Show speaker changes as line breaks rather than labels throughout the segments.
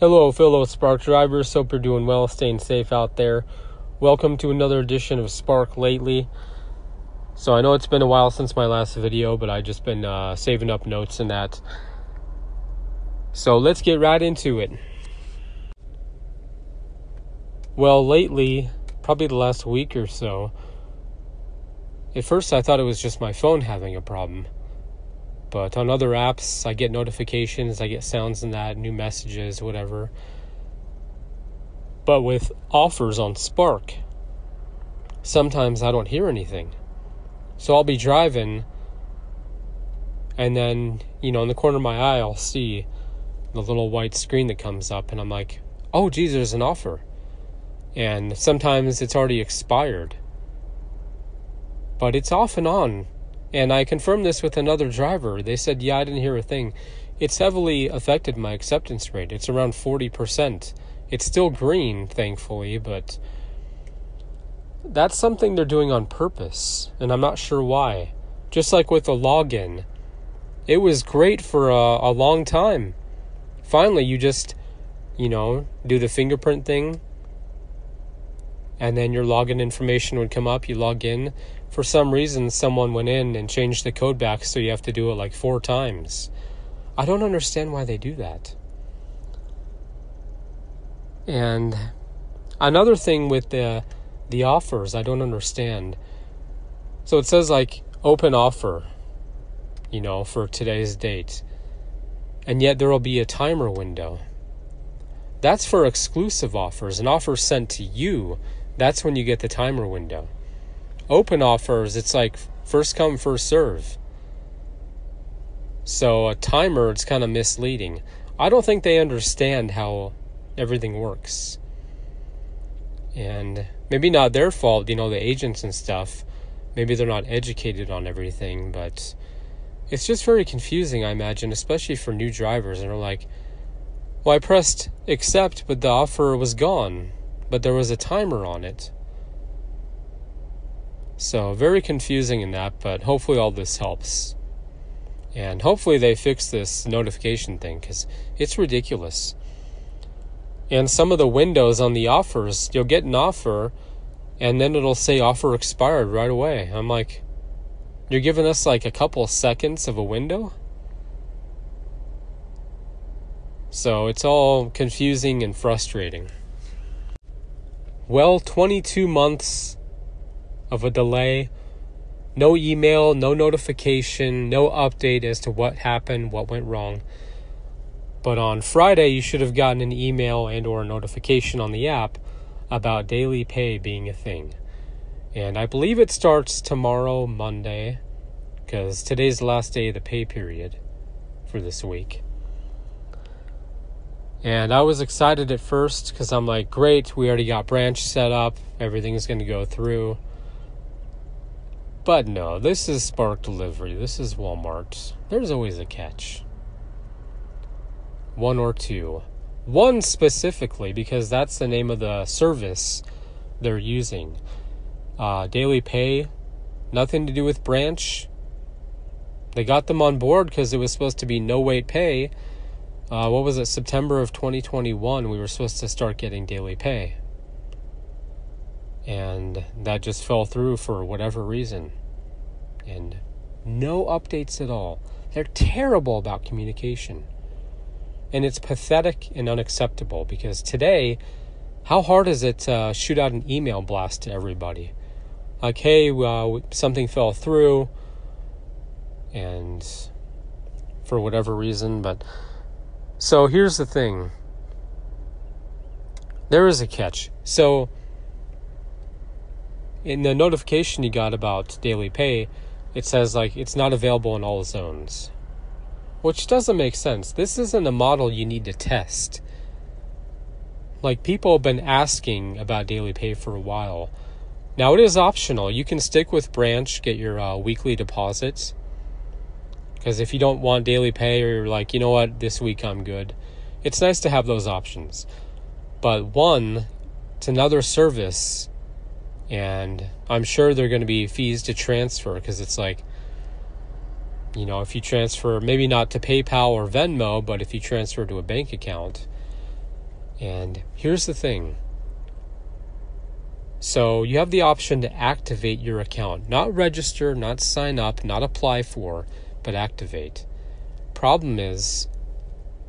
Hello, fellow Spark drivers. Hope you're doing well, staying safe out there. Welcome to another edition of Spark Lately. So, I know it's been a while since my last video, but I've just been uh, saving up notes and that. So, let's get right into it. Well, lately, probably the last week or so, at first I thought it was just my phone having a problem. But on other apps, I get notifications, I get sounds in that, new messages, whatever. But with offers on Spark, sometimes I don't hear anything. So I'll be driving, and then, you know, in the corner of my eye, I'll see the little white screen that comes up, and I'm like, oh, geez, there's an offer. And sometimes it's already expired. But it's off and on and I confirmed this with another driver. They said, yeah, I didn't hear a thing. It's heavily affected my acceptance rate. It's around 40%. It's still green, thankfully, but that's something they're doing on purpose, and I'm not sure why. Just like with the login, it was great for a, a long time. Finally, you just, you know, do the fingerprint thing, and then your login information would come up. You log in, for some reason someone went in and changed the code back so you have to do it like four times. I don't understand why they do that. And another thing with the the offers I don't understand. So it says like open offer, you know, for today's date. And yet there will be a timer window. That's for exclusive offers. An offer sent to you, that's when you get the timer window open offers, it's like first come, first serve. So a timer, it's kind of misleading. I don't think they understand how everything works. And maybe not their fault, you know, the agents and stuff. Maybe they're not educated on everything, but it's just very confusing, I imagine, especially for new drivers. And they're like, well, I pressed accept, but the offer was gone, but there was a timer on it. So, very confusing in that, but hopefully all this helps. And hopefully they fix this notification thing because it's ridiculous. And some of the windows on the offers, you'll get an offer and then it'll say offer expired right away. I'm like, you're giving us like a couple seconds of a window? So it's all confusing and frustrating. Well, 22 months of a delay. No email, no notification, no update as to what happened, what went wrong. But on Friday, you should have gotten an email and or a notification on the app about daily pay being a thing. And I believe it starts tomorrow, Monday, because today's the last day of the pay period for this week. And I was excited at first because I'm like, great, we already got branch set up, everything's going to go through. But no, this is Spark Delivery. This is Walmart. There's always a catch. One or two. One specifically, because that's the name of the service they're using. Uh, daily pay, nothing to do with branch. They got them on board because it was supposed to be no wait pay. Uh, what was it, September of 2021, we were supposed to start getting daily pay and that just fell through for whatever reason. And no updates at all. They're terrible about communication. And it's pathetic and unacceptable because today, how hard is it to shoot out an email blast to everybody? Like, hey, uh, something fell through, and for whatever reason, but so here's the thing there is a catch. So, in the notification you got about daily pay, it says like it's not available in all zones. Which doesn't make sense. This isn't a model you need to test. Like people have been asking about daily pay for a while. Now it is optional. You can stick with branch, get your uh, weekly deposits. Because if you don't want daily pay or you're like, you know what, this week I'm good, it's nice to have those options. But one, it's another service and I'm sure there are going to be fees to transfer because it's like, you know, if you transfer maybe not to PayPal or Venmo, but if you transfer to a bank account, And here's the thing. So you have the option to activate your account, not register, not sign up, not apply for, but activate. Problem is,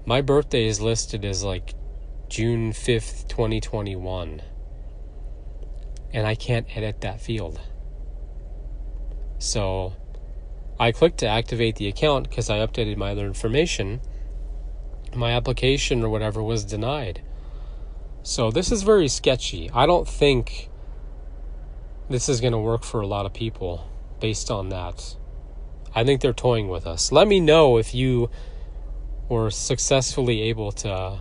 my birthday is listed as like June 5th, 2021. And I can't edit that field. So I clicked to activate the account because I updated my other information. My application or whatever was denied. So this is very sketchy. I don't think this is going to work for a lot of people based on that. I think they're toying with us. Let me know if you were successfully able to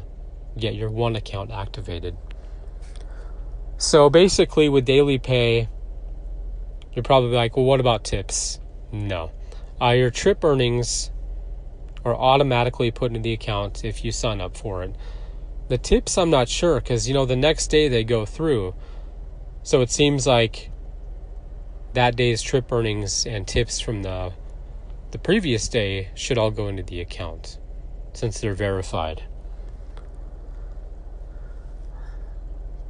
get your one account activated. So basically, with daily pay, you're probably like, well, what about tips? No. Uh, your trip earnings are automatically put into the account if you sign up for it. The tips, I'm not sure because, you know, the next day they go through. So it seems like that day's trip earnings and tips from the the previous day should all go into the account since they're verified.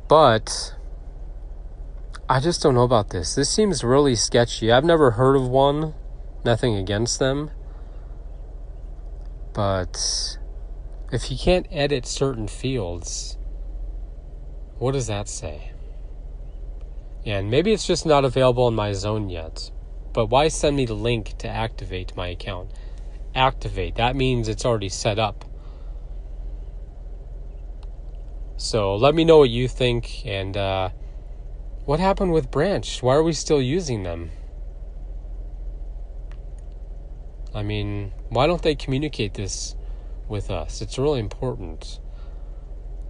But I just don't know about this. This seems really sketchy. I've never heard of one, nothing against them. But if you can't edit certain fields, what does that say? And maybe it's just not available in my zone yet. But why send me the link to activate my account? Activate, that means it's already set up. So let me know what you think and uh, what happened with Branch? Why are we still using them? I mean, why don't they communicate this with us? It's really important.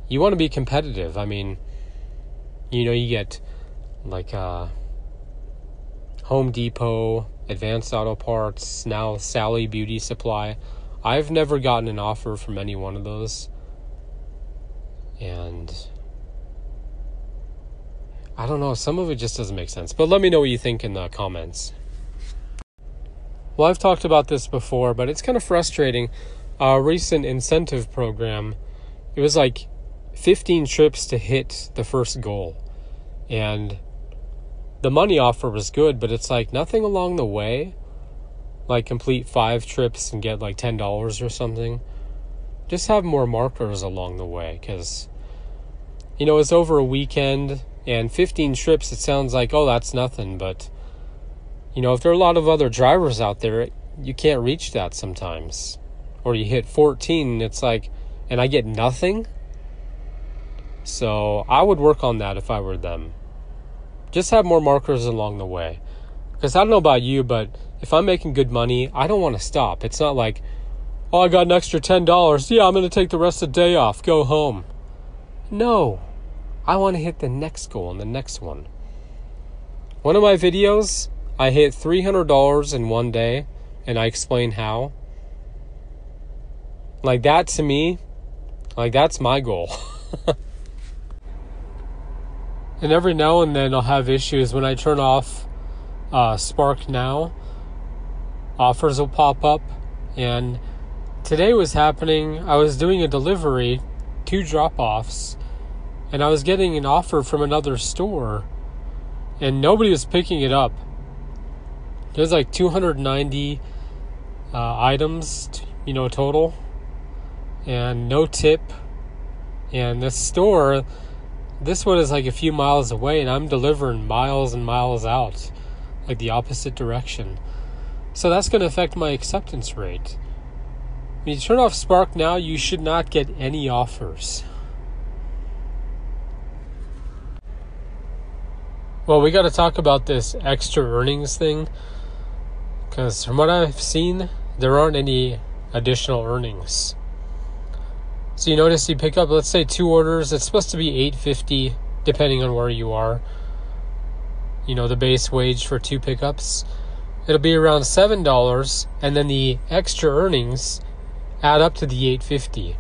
You want to be competitive. I mean, you know, you get like uh, Home Depot, Advanced Auto Parts, now Sally Beauty Supply. I've never gotten an offer from any one of those. And I don't know, some of it just doesn't make sense. But let me know what you think in the comments. Well, I've talked about this before, but it's kind of frustrating. A recent incentive program, it was like 15 trips to hit the first goal. And the money offer was good, but it's like nothing along the way. Like complete five trips and get like $10 or something. Just have more markers along the way because you know, it's over a weekend and 15 trips, it sounds like, oh, that's nothing. But, you know, if there are a lot of other drivers out there, you can't reach that sometimes. Or you hit 14 and it's like, and I get nothing. So I would work on that if I were them. Just have more markers along the way. Because I don't know about you, but if I'm making good money, I don't want to stop. It's not like, oh, I got an extra $10. Yeah, I'm going to take the rest of the day off, go home. No. I want to hit the next goal and the next one. One of my videos, I hit $300 in one day and I explain how. Like that to me, like that's my goal. and every now and then I'll have issues when I turn off uh, Spark Now. Offers will pop up, and today was happening. I was doing a delivery, two drop offs, and I was getting an offer from another store, and nobody was picking it up. There's like 290 uh, items, you know, total, and no tip. And this store, this one is like a few miles away, and I'm delivering miles and miles out, like the opposite direction. So that's going to affect my acceptance rate. When you turn off Spark now, you should not get any offers. Well, we got to talk about this extra earnings thing because from what I've seen, there aren't any additional earnings. So you notice you pick up, let's say, two orders. It's supposed to be eight fifty, depending on where you are. You know, the base wage for two pickups. It'll be around seven dollars, and then the extra earnings add up to the eight fifty.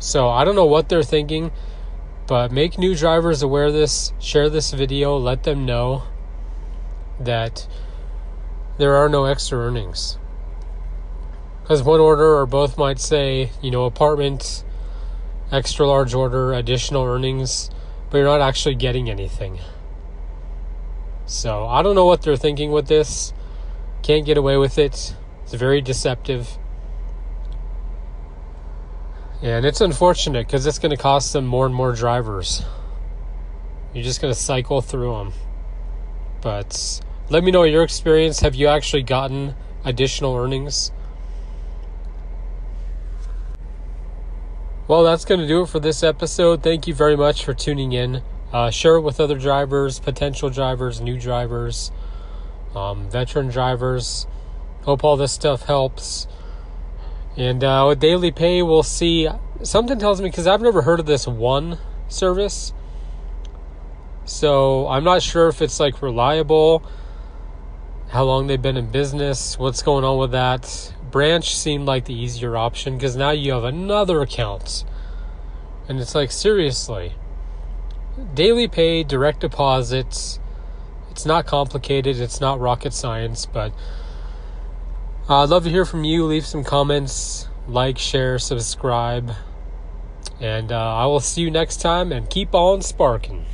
So I don't know what they're thinking. But make new drivers aware of this, share this video, let them know that there are no extra earnings. Because one order or both might say, you know, apartment extra large order, additional earnings, but you're not actually getting anything. So I don't know what they're thinking with this. Can't get away with it. It's very deceptive. And it's unfortunate because it's going to cost them more and more drivers. You're just going to cycle through them. But let me know your experience. Have you actually gotten additional earnings? Well, that's going to do it for this episode. Thank you very much for tuning in. Uh, share it with other drivers, potential drivers, new drivers, um, veteran drivers. Hope all this stuff helps. And uh, with daily pay, we'll see. Something tells me because I've never heard of this one service, so I'm not sure if it's like reliable. How long they've been in business? What's going on with that? branch seemed like the easier option because now you have another account. And it's like, seriously. Daily pay, direct deposits. It's not complicated, it's not rocket science, but I'd love to hear from you. Leave some comments, like, share, subscribe. And uh, I will see you next time and keep on sparking.